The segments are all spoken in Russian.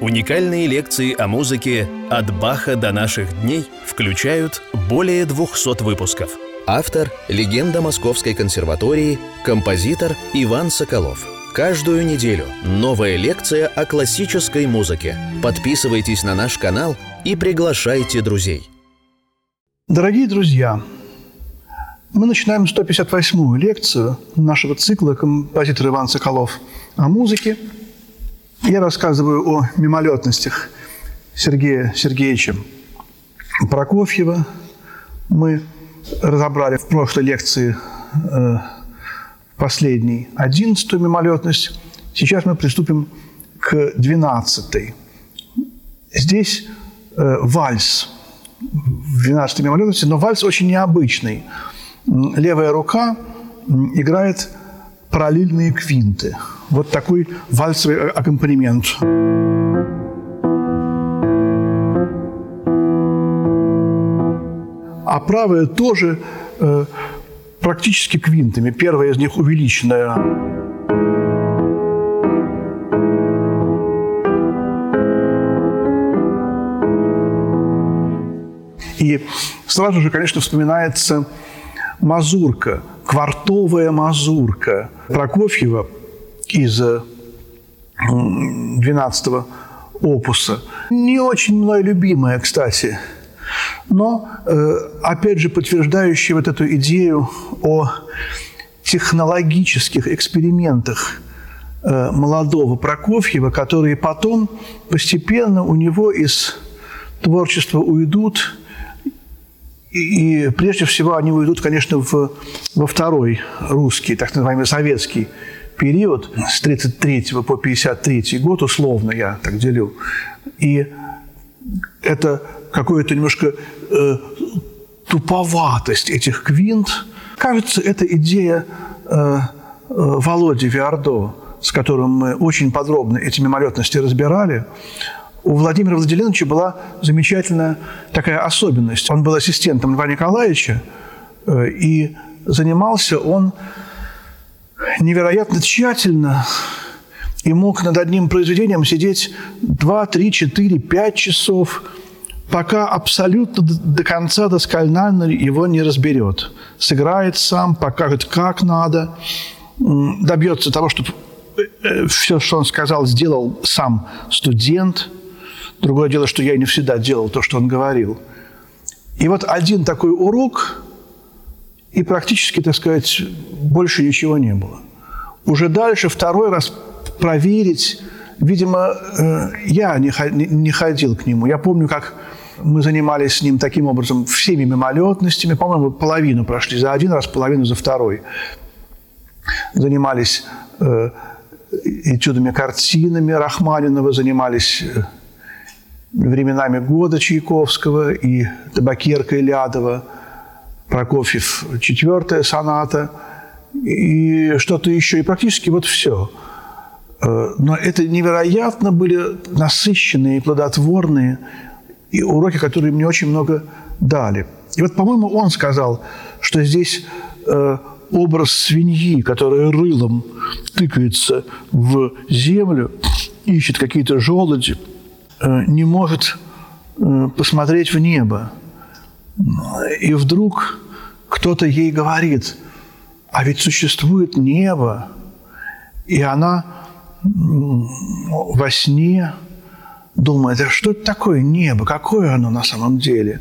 Уникальные лекции о музыке «От Баха до наших дней» включают более 200 выпусков. Автор – легенда Московской консерватории, композитор Иван Соколов. Каждую неделю новая лекция о классической музыке. Подписывайтесь на наш канал и приглашайте друзей. Дорогие друзья, мы начинаем 158-ю лекцию нашего цикла «Композитор Иван Соколов о музыке». Я рассказываю о мимолетностях Сергея Сергеевича Прокофьева. Мы разобрали в прошлой лекции э, последней одиннадцатую мимолетность. Сейчас мы приступим к двенадцатой. Здесь э, вальс в двенадцатой мимолетности, но вальс очень необычный. Левая рука играет параллельные квинты. Вот такой вальсовый аккомпанемент. А правая тоже э, практически квинтами. Первая из них увеличенная. И сразу же, конечно, вспоминается мазурка, квартовая мазурка Прокофьева из 12-го опуса. Не очень мной любимая, кстати, но, э, опять же, подтверждающая вот эту идею о технологических экспериментах э, молодого Прокофьева, которые потом постепенно у него из творчества уйдут и, прежде всего они уйдут, конечно, в, во второй русский, так называемый советский период с 33 по 53 год, условно я так делю. И это какое-то немножко э, туповатость этих квинт. Кажется, это идея э, э, Володи Виардо, с которым мы очень подробно эти мимолетности разбирали у Владимира Владимировича была замечательная такая особенность. Он был ассистентом Льва Николаевича, э, и занимался он невероятно тщательно и мог над одним произведением сидеть 2, 3, 4, 5 часов, пока абсолютно до конца досконально его не разберет. Сыграет сам, покажет, как надо, добьется того, чтобы э, э, все, что он сказал, сделал сам студент – Другое дело, что я не всегда делал то, что он говорил. И вот один такой урок, и практически, так сказать, больше ничего не было. Уже дальше второй раз проверить, видимо, э, я не ходил к нему. Я помню, как мы занимались с ним таким образом всеми мимолетностями. По-моему, половину прошли за один раз, половину за второй. Занимались э, этюдами, картинами Рахманинова, занимались э, временами года Чайковского и Табакерка Илядова, Прокофьев четвертая соната и что-то еще, и практически вот все. Э, но это невероятно были насыщенные и плодотворные и уроки, которые мне очень много дали. И вот, по-моему, он сказал, что здесь э, образ свиньи, которая рылом тыкается в землю, ищет какие-то желуди – не может э, посмотреть в небо. И вдруг кто-то ей говорит, а ведь существует небо, и она во сне думает, а что это такое небо, какое оно на самом деле?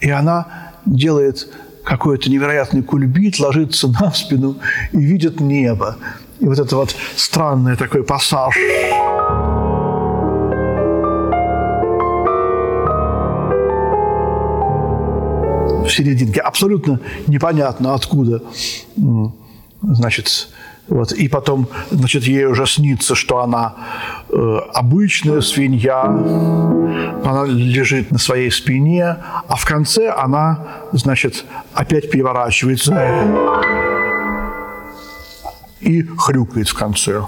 И она делает какой-то невероятный кульбит, ложится на спину и видит небо. И вот это вот странный такой пассаж. В серединке. Абсолютно непонятно откуда. Значит, вот. И потом, значит, ей уже снится, что она э, обычная свинья, она лежит на своей спине, а в конце она, значит, опять переворачивается и хрюкает в конце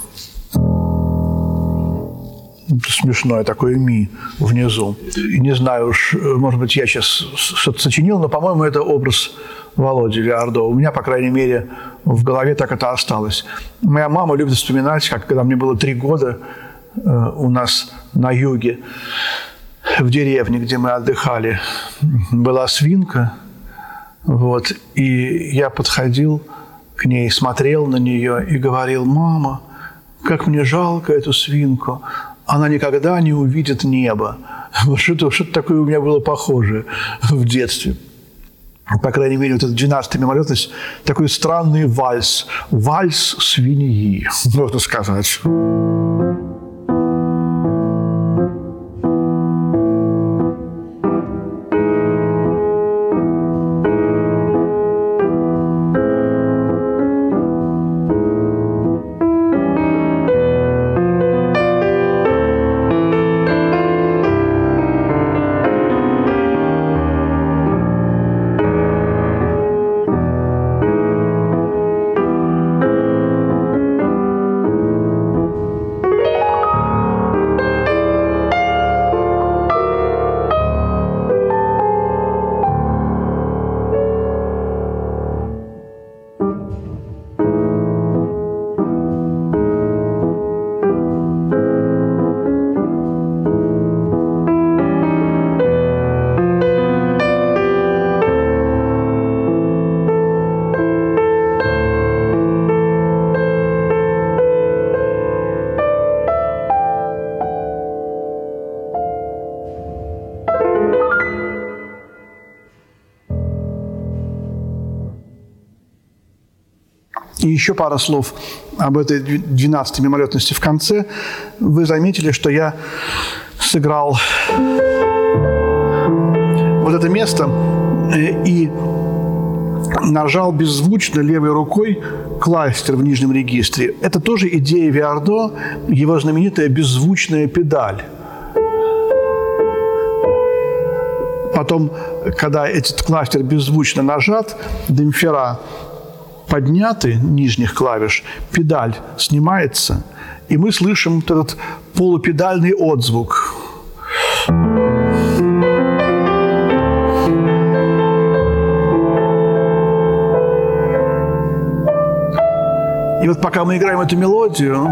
смешное такое ми внизу. И не знаю уж, может быть, я сейчас что-то сочинил, но, по-моему, это образ Володи Виардо. У меня, по крайней мере, в голове так это осталось. Моя мама любит вспоминать, как когда мне было три года, э, у нас на юге, в деревне, где мы отдыхали, была свинка. Вот, и я подходил к ней, смотрел на нее и говорил, мама, как мне жалко эту свинку, она никогда не увидит небо. Что-то, что такое у меня было похоже в детстве. По крайней мере, вот эта 12 мимолетность, такой странный вальс. Вальс свиньи, можно сказать. Еще пара слов об этой 12 мимолетности в конце. Вы заметили, что я сыграл вот это место э, и нажал беззвучно левой рукой кластер в нижнем регистре. Это тоже идея Виардо, его знаменитая беззвучная педаль. Потом, когда этот кластер беззвучно нажат, демпфера подняты нижних клавиш, педаль снимается, и мы слышим вот этот полупедальный отзвук. И вот пока мы играем эту мелодию,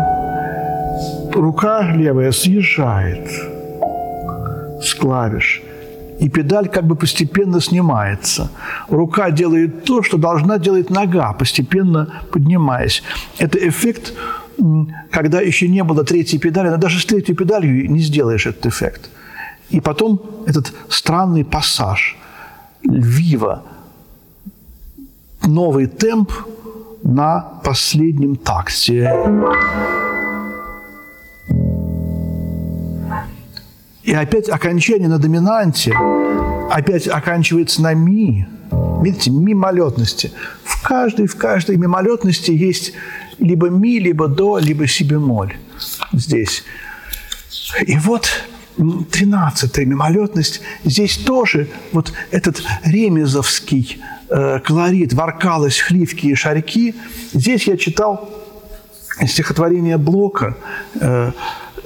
рука левая съезжает с клавиш – и педаль как бы постепенно снимается. Рука делает то, что должна делать нога, постепенно поднимаясь. Это эффект, когда еще не было третьей педали, но даже с третьей педалью не сделаешь этот эффект. И потом этот странный пассаж, вива, новый темп на последнем такте. И опять окончание на доминанте опять оканчивается на ми. Видите, мимолетности. В каждой, в каждой мимолетности есть либо ми, либо до, либо си бемоль здесь. И вот тринадцатая мимолетность. Здесь тоже вот этот ремезовский э, колорит, воркалось, хливки и шарьки. Здесь я читал стихотворение Блока э,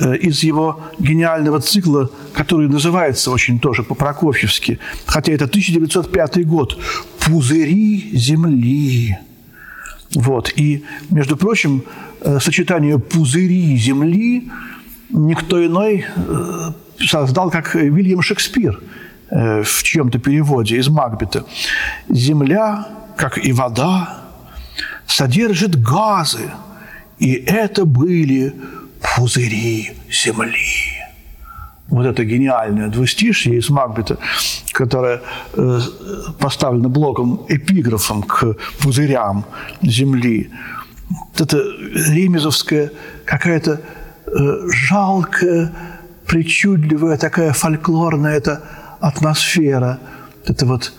из его гениального цикла, который называется очень тоже по-прокофьевски, хотя это 1905 год, «Пузыри земли». Вот. И, между прочим, э, сочетание «пузыри земли» никто иной э, создал, как Вильям Шекспир в чьем-то переводе из Макбета. «Земля, как и вода, содержит газы, и это были пузыри земли. Вот это гениальное двустишье из Макбета, которое э, поставлено блоком, эпиграфом к пузырям земли. Это ремезовская какая-то э, жалкая, причудливая такая фольклорная эта атмосфера. Это вот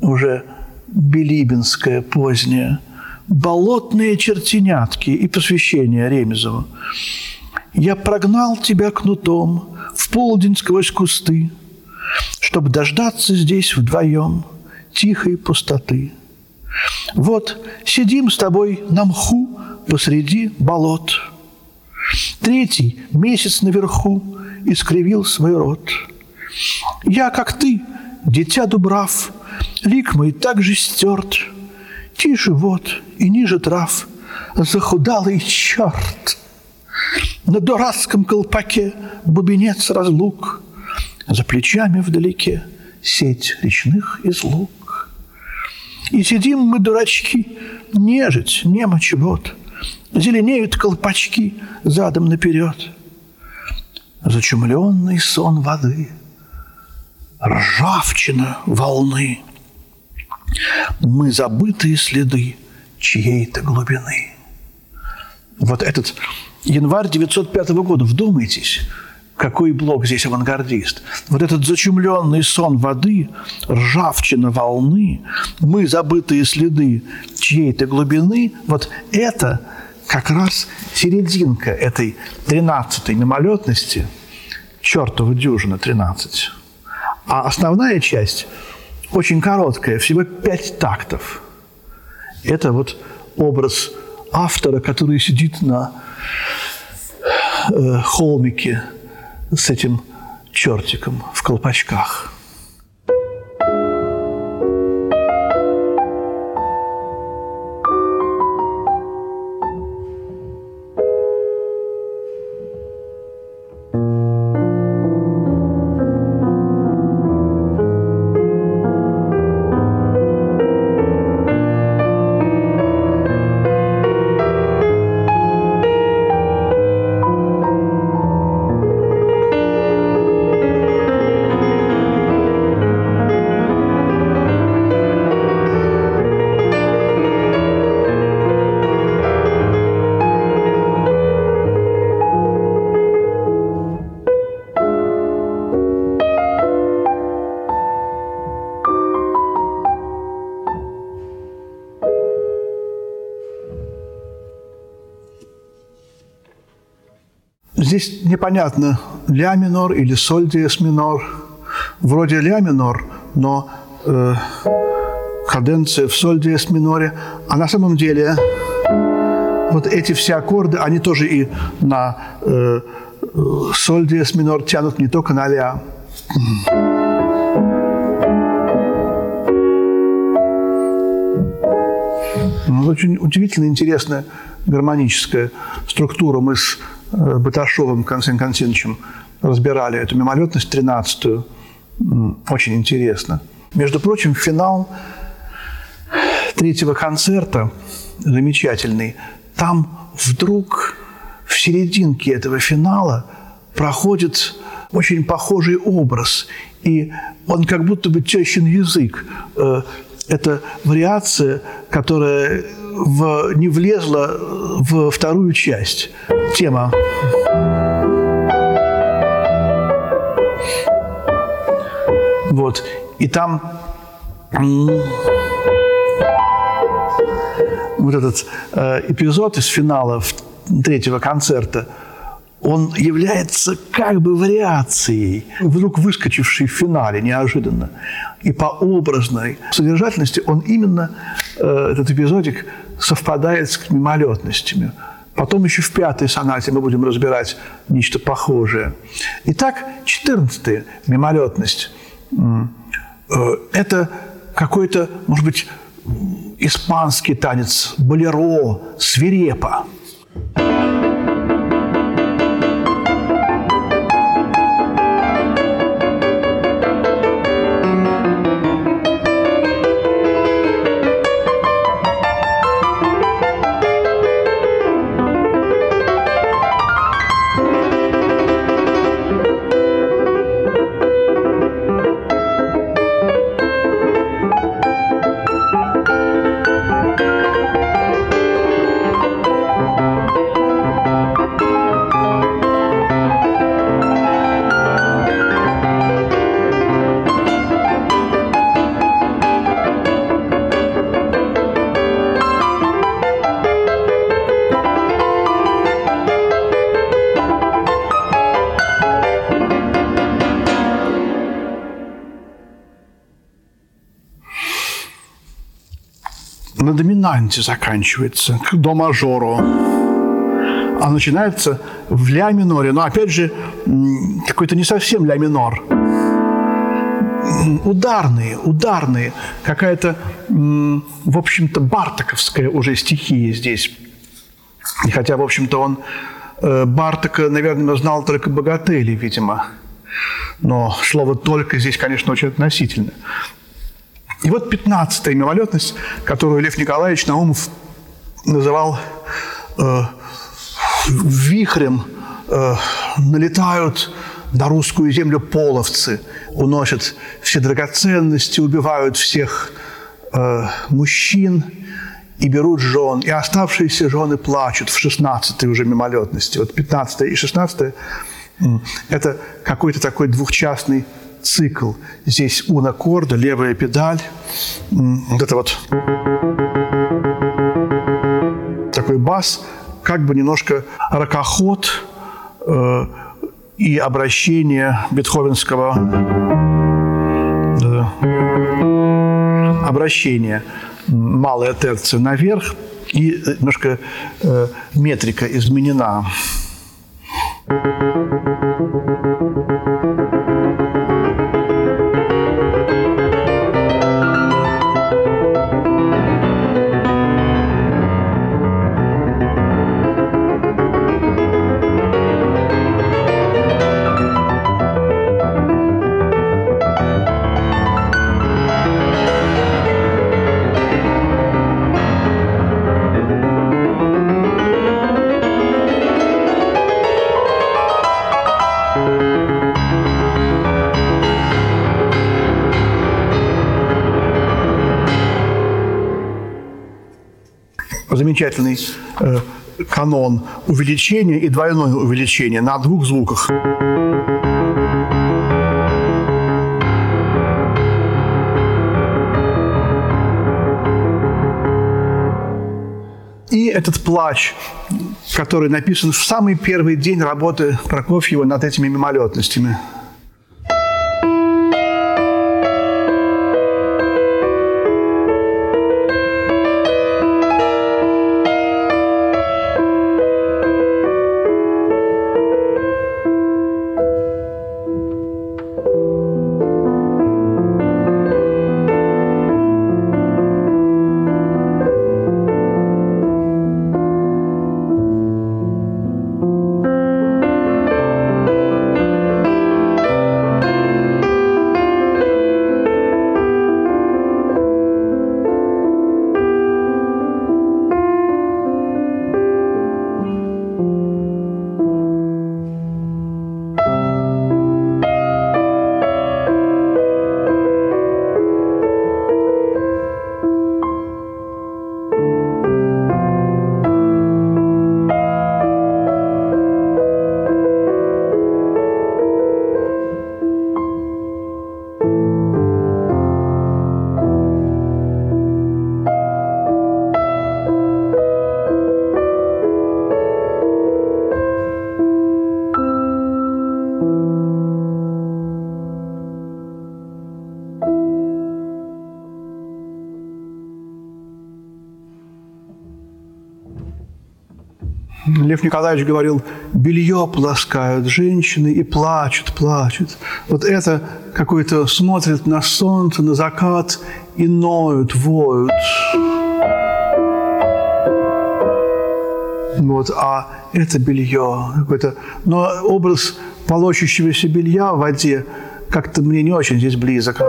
уже билибинская поздняя. Болотные чертенятки и посвящение Ремезову. Я прогнал тебя кнутом в полдень сквозь кусты, Чтоб дождаться здесь вдвоем тихой пустоты. Вот сидим с тобой на мху посреди болот. Третий месяц наверху искривил свой рот. Я, как ты, дитя дубрав, лик мой так же стерт, Тише вот и ниже трав, захудалый черт. На дурацком колпаке бубенец разлук, За плечами вдалеке сеть речных излук. И сидим мы, дурачки, нежить, немочь вот, Зеленеют колпачки задом наперед. Зачумленный сон воды, Ржавчина волны, Мы забытые следы чьей-то глубины. Вот этот январь 905 года, вдумайтесь, какой блок здесь авангардист. Вот этот зачумленный сон воды, ржавчина волны, мы забытые следы чьей-то глубины, вот это как раз серединка этой тринадцатой мимолетности, чертова дюжина 13. А основная часть очень короткая, всего пять тактов. Это вот образ автора, который сидит на холмике с этим чертиком в колпачках – Здесь непонятно, ля минор или соль диез минор. Вроде ля минор, но э, каденция в соль диез миноре. А на самом деле вот эти все аккорды, они тоже и на э, соль диез минор тянут не только на ля. Ну, очень удивительно интересная гармоническая структура. Мы с Баташовым Константином Константиновичем разбирали эту мимолетность 13-ю. Очень интересно. Между прочим, финал третьего концерта замечательный. Там вдруг в серединке этого финала проходит очень похожий образ. И он как будто бы тещин язык. Э, это вариация, которая в, не влезла в вторую часть. Тема. Вот. И там вот этот э, эпизод из финала третьего концерта – он является как бы вариацией, вдруг выскочившей в финале неожиданно. И по образной содержательности он именно, э, этот эпизодик, совпадает с мимолетностями. Потом еще в пятой сонате мы будем разбирать нечто похожее. Итак, четырнадцатая мимолетность э, – это какой-то, может быть, испанский танец, болеро, свирепо. Доминанте заканчивается, к до мажору. А начинается в ля миноре. Но опять же, какой-то не совсем ля минор. Ударные, ударные. Какая-то, в общем-то, бартаковская уже стихия здесь. И хотя, в общем-то, он э, Бартака, наверное, знал только богатели, видимо. Но слово «только» здесь, конечно, очень относительно. И вот пятнадцатая мимолетность, которую Лев Николаевич Наумов называл э, вихрем, э, налетают на русскую землю половцы, уносят все драгоценности, убивают всех э, мужчин и берут жен. И оставшиеся жены плачут в 16 уже мимолетности. Вот 15 и 16 это какой-то такой двухчастный цикл. Здесь унаккорда, левая педаль. Вот это вот такой бас, как бы немножко ракоход э, и обращение бетховенского э, обращения малая терция наверх и немножко э, метрика изменена. Замечательный э, канон увеличения и двойное увеличение на двух звуках. И этот плач, который написан в самый первый день работы Прокофьева над этими мимолетностями – Николаевич говорил, белье полоскают женщины и плачут, плачут. Вот это какой-то смотрит на солнце, на закат и ноют, воют. Вот, а это белье какой-то. Но образ полощущегося белья в воде как-то мне не очень здесь близок.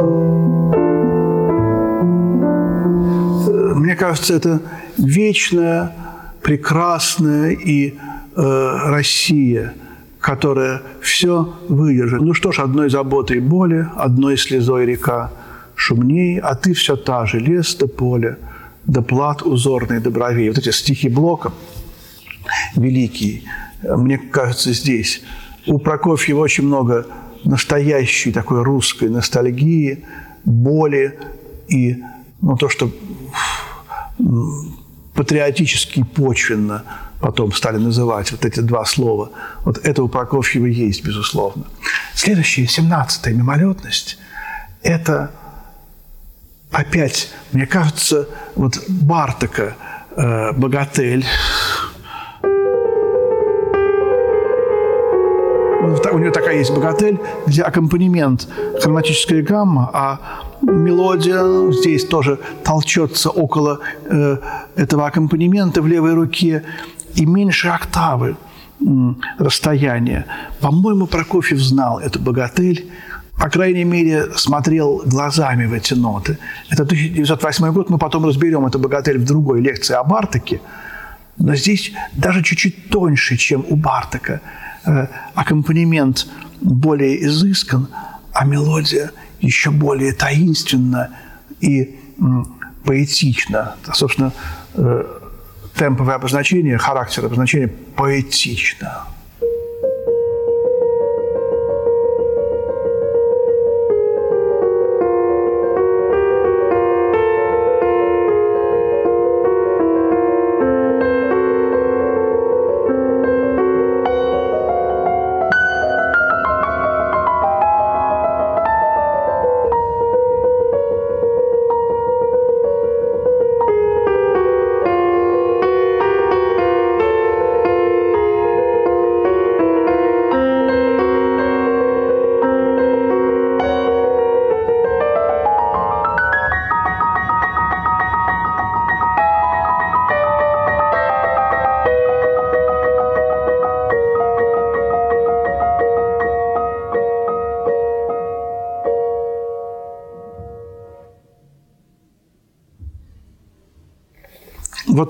Мне кажется, это вечное прекрасная и э, Россия, которая все выдержит. Ну что ж, одной заботой боли, одной слезой река шумней, а ты все та же, лес да поле, да плат узорный да бровей. Вот эти стихи Блока великие, мне кажется, здесь. У Прокофьева очень много настоящей такой русской ностальгии, боли и ну, то, что патриотически почвенно потом стали называть вот эти два слова. Вот это у Прокофьева есть, безусловно. Следующая, семнадцатая мимолетность – это опять, мне кажется, вот Бартака э, «Богатель», у нее такая есть богатель, где аккомпанемент хроматическая гамма, а мелодия здесь тоже толчется около э, этого аккомпанемента в левой руке и меньше октавы. расстояние. По-моему, Прокофьев знал эту богатель, по крайней мере, смотрел глазами в эти ноты. Это 1908 год, мы потом разберем эту богатель в другой лекции о Бартаке. Но здесь даже чуть-чуть тоньше, чем у Бартака. Э, аккомпанемент более изыскан, а мелодия еще более таинственна и поэтична. Собственно, э, темповое обозначение, характер обозначения поэтично.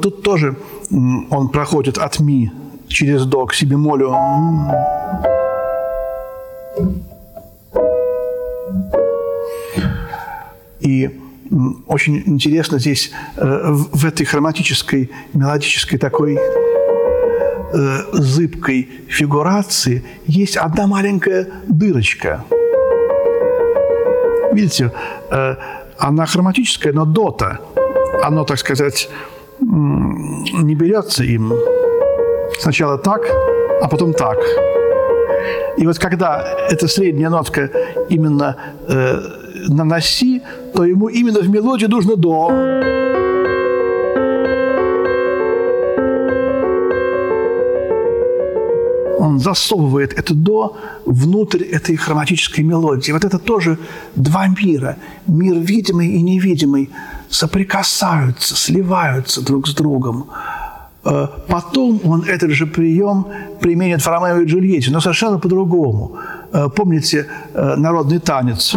Тут тоже он проходит от ми через до к си бемолю. И очень интересно здесь э, в этой хроматической, мелодической такой э, зыбкой фигурации есть одна маленькая дырочка. Видите, э, она хроматическая, но дота. Оно, так сказать, не берется им сначала так, а потом так. И вот когда эта средняя нотка именно э, на то ему именно в мелодии нужно до. Он засовывает это до внутрь этой хроматической мелодии. Вот это тоже два мира. Мир видимый и невидимый соприкасаются, сливаются друг с другом. Э, потом он этот же прием применит в Ромео и Джульетте, но совершенно по-другому. Э, помните э, народный танец?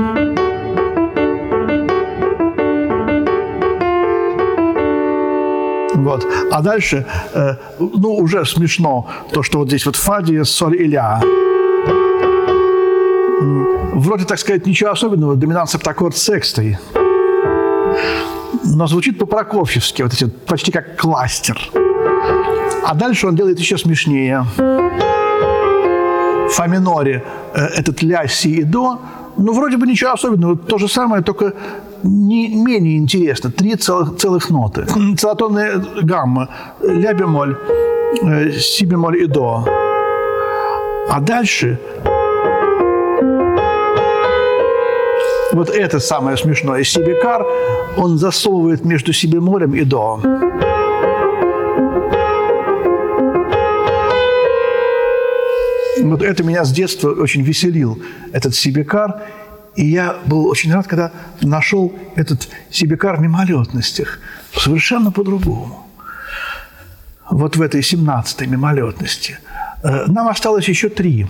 Вот. А дальше, ну, уже смешно, то, что вот здесь вот фа диез, соль и ля. Вроде, так сказать, ничего особенного, доминант септаккорд секстой но звучит по-прокофьевски, вот эти, почти как кластер. А дальше он делает еще смешнее. Фа миноре э, этот ля, си и до, ну, вроде бы ничего особенного, то же самое, только не менее интересно. Три целых, целых ноты. Целотонная гамма. Ля бемоль, э, си бемоль и до. А дальше вот это самое смешное. Сибикар он засовывает между себе морем и до. Вот это меня с детства очень веселил, этот сибикар. И я был очень рад, когда нашел этот сибикар в мимолетностях. Совершенно по-другому. Вот в этой 17-й мимолетности. Э, нам осталось еще три.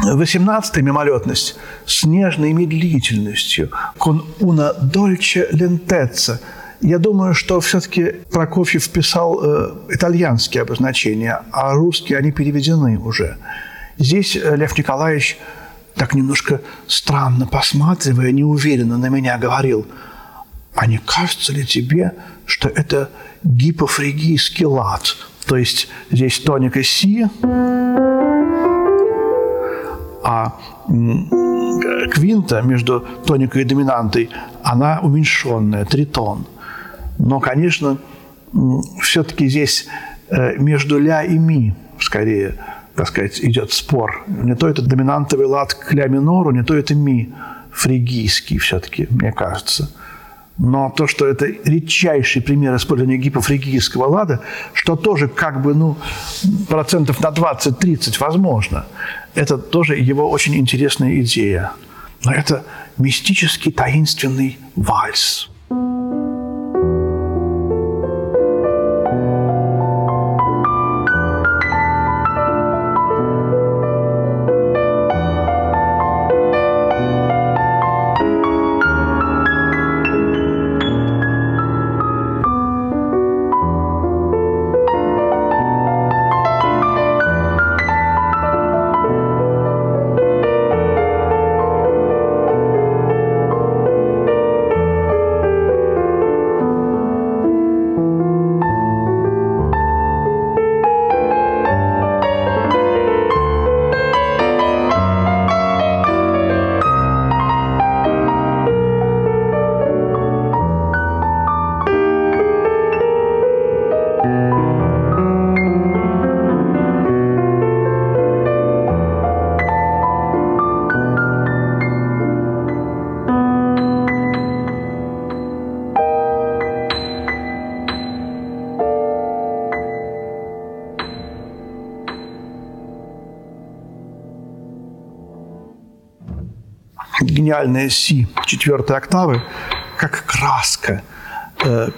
Восемнадцатая мимолетность с нежной медлительностью. Кон уна дольче лентеца. Я думаю, что все-таки Прокофьев писал э, итальянские обозначения, а русские они переведены уже. Здесь э, Лев Николаевич так немножко странно посматривая, неуверенно на меня говорил, а не кажется ли тебе, что это гипофригийский лад? То есть здесь тоника си, а квинта между тоникой и доминантой, она уменьшенная, тритон. Но, конечно, все-таки здесь э, между ля и ми, скорее, так сказать, идет спор. Не то это доминантовый лад к ля минору, не то это ми фригийский все-таки, мне кажется. Но то, что это редчайший пример использования гипофригийского лада, что тоже как бы, ну, процентов на 20-30 возможно – это тоже его очень интересная идея. Но это мистический, таинственный вальс. Гениальная си четвертой октавы, как краска. Э,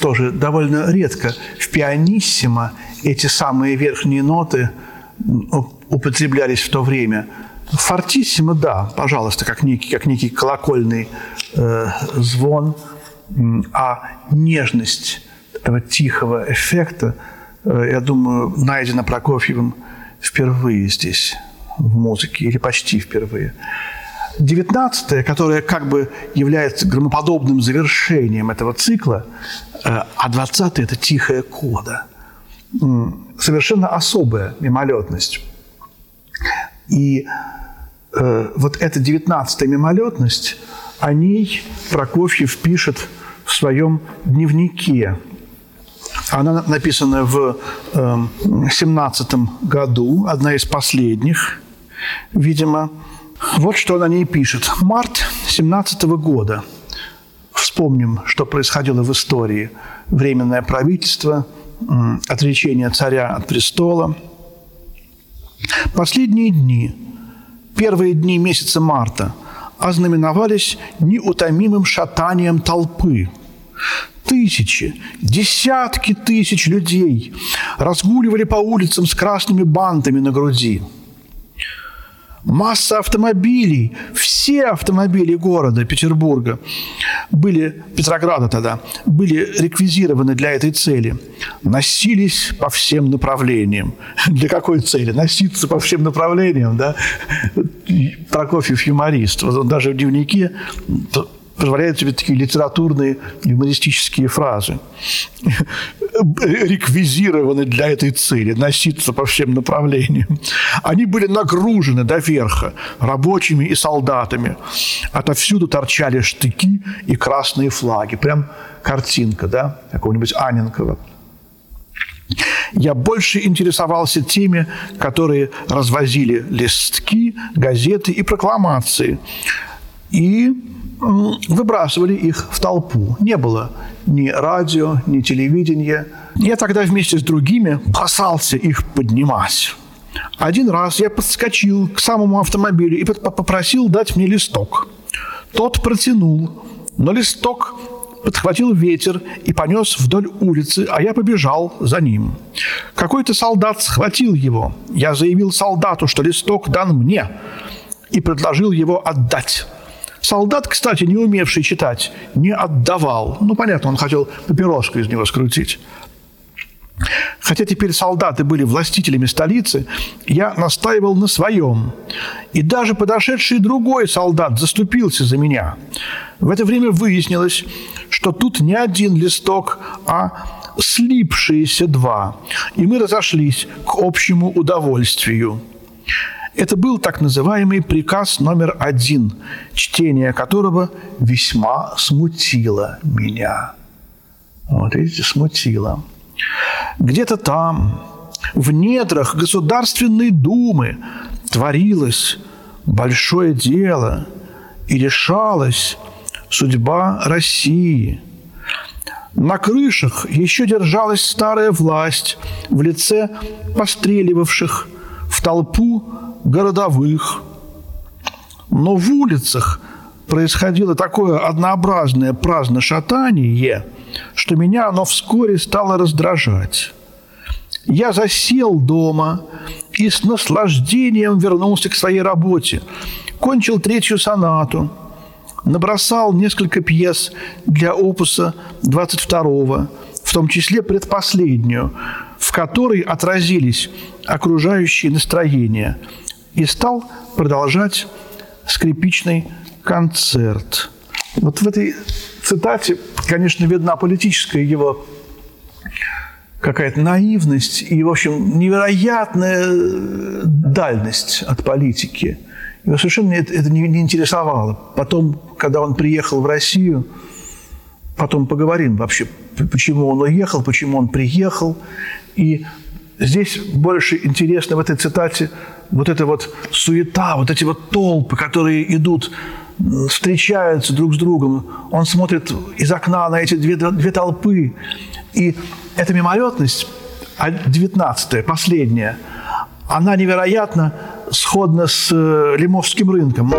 тоже довольно редко в пианиссимо эти самые верхние ноты употреблялись в то время. Фортиссимо, да, пожалуйста, как некий, как некий колокольный э, звон, а нежность этого тихого эффекта, э, я думаю, найдена Прокофьевым впервые здесь в музыке, или почти впервые. Девятнадцатое, которое как бы является громоподобным завершением этого цикла, э, а двадцатое – это тихая кода. Совершенно особая мимолетность. И э, вот эта девятнадцатая мимолетность, о ней Прокофьев пишет в своем дневнике. Она написана в э, 17 году, одна из последних, видимо, вот что он о ней пишет. Март 17 года. Вспомним, что происходило в истории. Временное правительство, отречение царя от престола. Последние дни, первые дни месяца марта, ознаменовались неутомимым шатанием толпы. Тысячи, десятки тысяч людей разгуливали по улицам с красными бантами на груди – масса автомобилей, все автомобили города Петербурга были, Петрограда тогда, были реквизированы для этой цели. Носились по всем направлениям. Для какой цели? Носиться по всем направлениям, да? Прокофьев юморист. Вот он даже в дневнике позволяет себе такие литературные юмористические фразы реквизированы для этой цели, носиться по всем направлениям. Они были нагружены до верха рабочими и солдатами. Отовсюду торчали штыки и красные флаги. Прям картинка, да, какого-нибудь Аненкова. Я больше интересовался теми, которые развозили листки, газеты и прокламации. И выбрасывали их в толпу. Не было ни радио, ни телевидения. Я тогда вместе с другими бросался их поднимать. Один раз я подскочил к самому автомобилю и попросил дать мне листок. Тот протянул, но листок подхватил ветер и понес вдоль улицы, а я побежал за ним. Какой-то солдат схватил его. Я заявил солдату, что листок дан мне, и предложил его отдать. Солдат, кстати, не умевший читать, не отдавал. Ну, понятно, он хотел папироску из него скрутить. Хотя теперь солдаты были властителями столицы, я настаивал на своем. И даже подошедший другой солдат заступился за меня. В это время выяснилось, что тут не один листок, а слипшиеся два. И мы разошлись к общему удовольствию. Это был так называемый приказ номер один, чтение которого весьма смутило меня. Вот видите, смутило. Где-то там, в недрах Государственной Думы, творилось большое дело и решалась судьба России. На крышах еще держалась старая власть в лице постреливавших в толпу городовых. Но в улицах происходило такое однообразное праздное шатание, что меня оно вскоре стало раздражать. Я засел дома и с наслаждением вернулся к своей работе. Кончил третью сонату, набросал несколько пьес для опуса 22 в том числе предпоследнюю, в которой отразились окружающие настроения – и стал продолжать скрипичный концерт. Вот в этой цитате, конечно, видна политическая его какая-то наивность и, в общем, невероятная дальность от политики. Его совершенно это, это не, не интересовало. Потом, когда он приехал в Россию, потом поговорим вообще, почему он уехал, почему он приехал. И здесь больше интересно в этой цитате вот эта вот суета, вот эти вот толпы, которые идут, встречаются друг с другом. Он смотрит из окна на эти две, две толпы. И эта мимолетность, а девятнадцатая, последняя, она невероятно сходна с э, Лимовским рынком.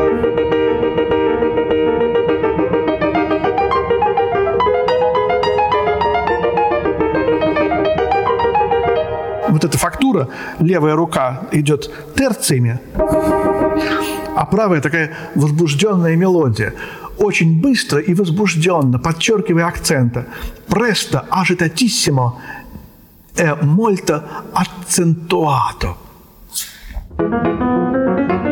Фактура, левая рука идет терциями, а правая такая возбужденная мелодия. Очень быстро и возбужденно, подчеркивая акцента. Престо agitatissimo e molto accentuato. Вот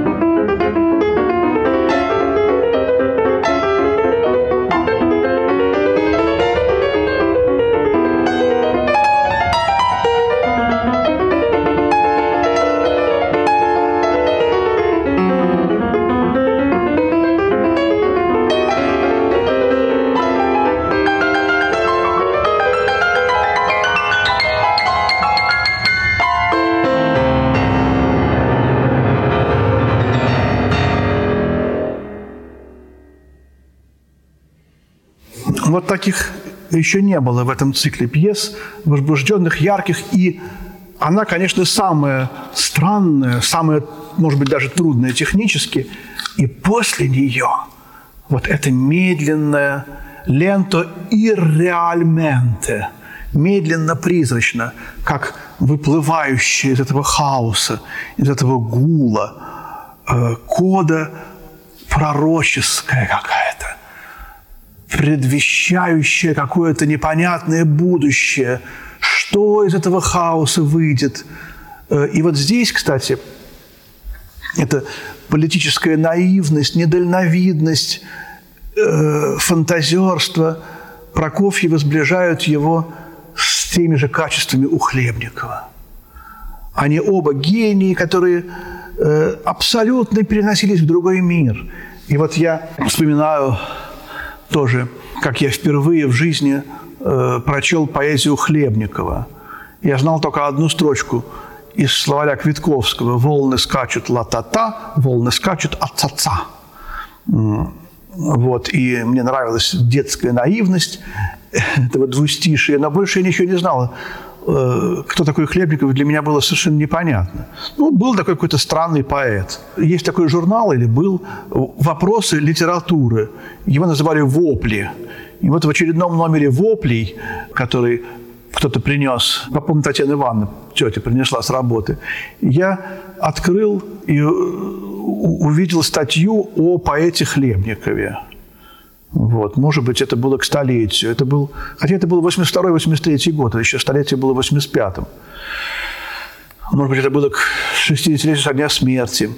таких еще не было в этом цикле пьес, возбужденных, ярких. И она, конечно, самая странная, самая, может быть, даже трудная технически. И после нее вот это медленное ленто ирреальменте, медленно, призрачно, как выплывающее из этого хаоса, из этого гула, э, кода пророческая какая-то предвещающее какое-то непонятное будущее. Что из этого хаоса выйдет? Э, и вот здесь, кстати, это политическая наивность, недальновидность, э, фантазерство Прокофьева сближают его с теми же качествами у Хлебникова. Они оба гении, которые э, абсолютно переносились в другой мир. И вот я вспоминаю тоже, как я впервые в жизни э, прочел поэзию Хлебникова. Я знал только одну строчку из словаря Квитковского «Волны скачут ла-та-та, волны скачут от-ца-ца». Вот, и мне нравилась детская наивность этого двустишия, но больше я ничего не знал Э, кто такой Хлебников, для меня было совершенно непонятно. Ну, был такой какой-то странный поэт. Есть такой журнал, или был, «Вопросы литературы». Его называли «Вопли». И вот в очередном номере «Воплей», который кто-то принес, по помню, Татьяна Ивановна, тетя принесла с работы, я открыл и э, увидел статью о поэте Хлебникове. Вот. Может быть, это было к столетию. Это был, хотя это был 82-83 год, а еще столетие было в 85-м. Может быть, это было к 60-летию со дня смерти.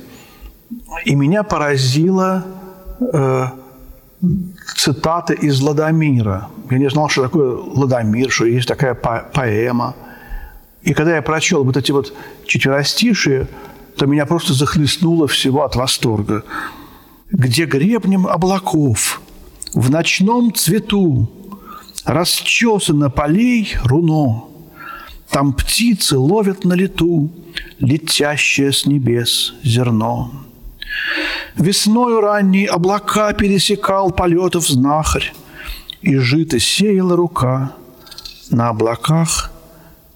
И меня поразила э, цитата из Ладомира. Я не знал, что такое Ладомир, что есть такая по поэма. И когда я прочел вот эти вот четверостишие, то меня просто захлестнуло всего от восторга. «Где гребнем облаков – в ночном цвету расчесано полей руно. Там птицы ловят на лету летящее с небес зерно. Весною ранней облака пересекал полетов знахарь, и жито сеяла рука. На облаках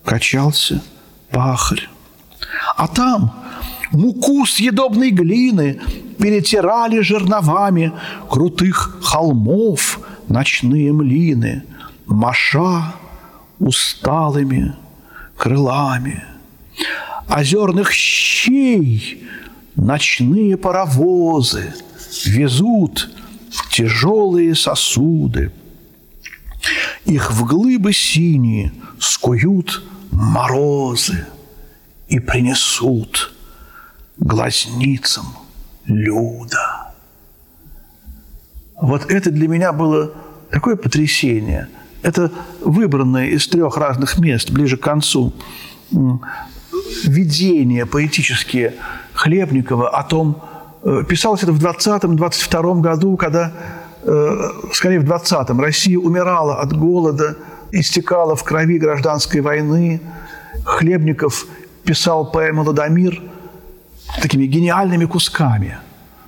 качался пахарь. А там муку съедобной глины перетирали жерновами крутых холмов ночные млины, маша усталыми крылами. Озерных щей ночные паровозы везут тяжелые сосуды. Их в глыбы синие скуют морозы и принесут глазницам – Люда. Вот это для меня было такое потрясение. Это выбранное из трех разных мест, ближе к концу, видения поэтические Хлебникова о том, э, писалось это в 20-22 году, когда, э, скорее в 20-м, Россия умирала от голода, истекала в крови гражданской войны. Хлебников писал поэму «Ладомир», такими гениальными кусками.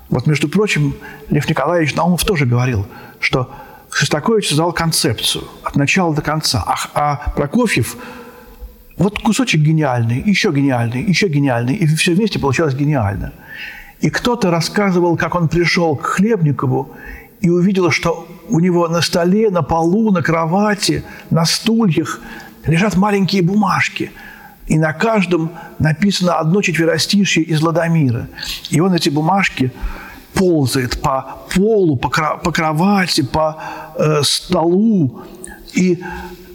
Вот, между прочим, Лев Николаевич Наумов тоже говорил, что Шостакович создал концепцию от начала до конца, а, а Прокофьев вот кусочек гениальный, еще гениальный, еще гениальный, и все вместе получалось гениально. И кто-то рассказывал, как он пришел к Хлебникову и увидел, что у него на столе, на полу, на кровати, на стульях лежат маленькие бумажки – и на каждом написано одно четверостишье из Ладомира. И он эти бумажки ползает по полу, по, по кровати, по э, столу и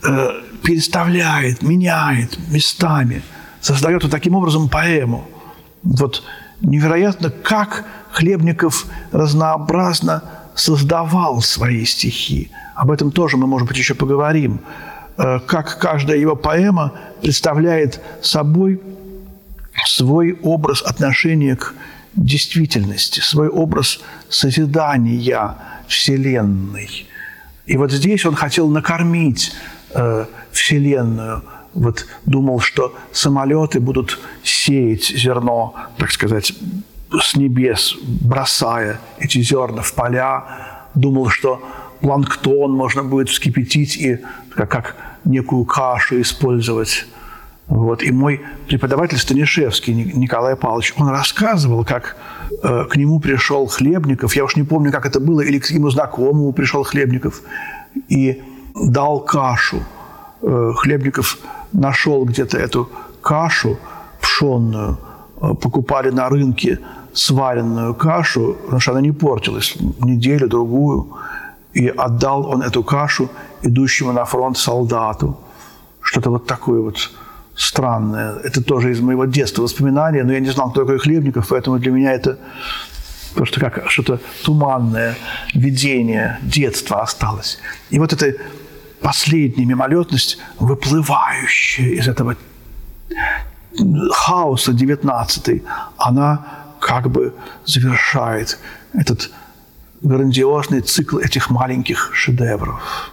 э, переставляет, меняет местами, создает вот таким образом поэму. Вот невероятно, как Хлебников разнообразно создавал свои стихи. Об этом тоже мы, может быть, еще поговорим. Э, как каждая его поэма представляет собой свой образ отношения к действительности, свой образ созидания Вселенной. И вот здесь он хотел накормить э, Вселенную. Вот думал, что самолеты будут сеять зерно, так сказать, с небес, бросая эти зерна в поля. Думал, что планктон можно будет вскипятить и как, как некую кашу использовать. Вот. И мой преподаватель Станишевский Николай Павлович, он рассказывал, как э, к нему пришел Хлебников, я уж не помню, как это было, или к ему знакомому пришел Хлебников, и дал кашу. Э, Хлебников нашел где-то эту кашу пшенную, э, покупали на рынке сваренную кашу, потому что она не портилась неделю, другую. И отдал он эту кашу идущему на фронт солдату. Что-то вот такое вот странное. Это тоже из моего детства воспоминания, но я не знал, кто такой Хлебников, поэтому для меня это просто как что-то туманное видение детства осталось. И вот эта последняя мимолетность, выплывающая из этого хаоса 19 она как бы завершает этот грандиозный цикл этих маленьких шедевров.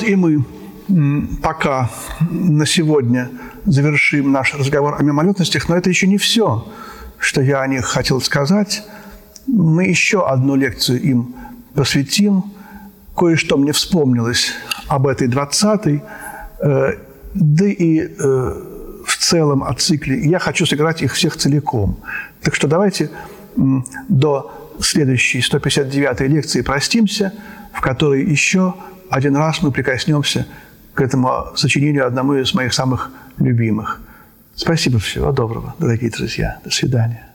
Вот и мы пока на сегодня завершим наш разговор о мимолетностях, но это еще не все, что я о них хотел сказать. Мы еще одну лекцию им посвятим. Кое-что мне вспомнилось об этой двадцатой, э, да и э, в целом о цикле. Я хочу сыграть их всех целиком. Так что давайте до следующей 159-й лекции простимся, в которой еще один раз мы прикоснемся к этому сочинению одному из моих самых любимых. Спасибо, всего доброго, дорогие друзья. До свидания.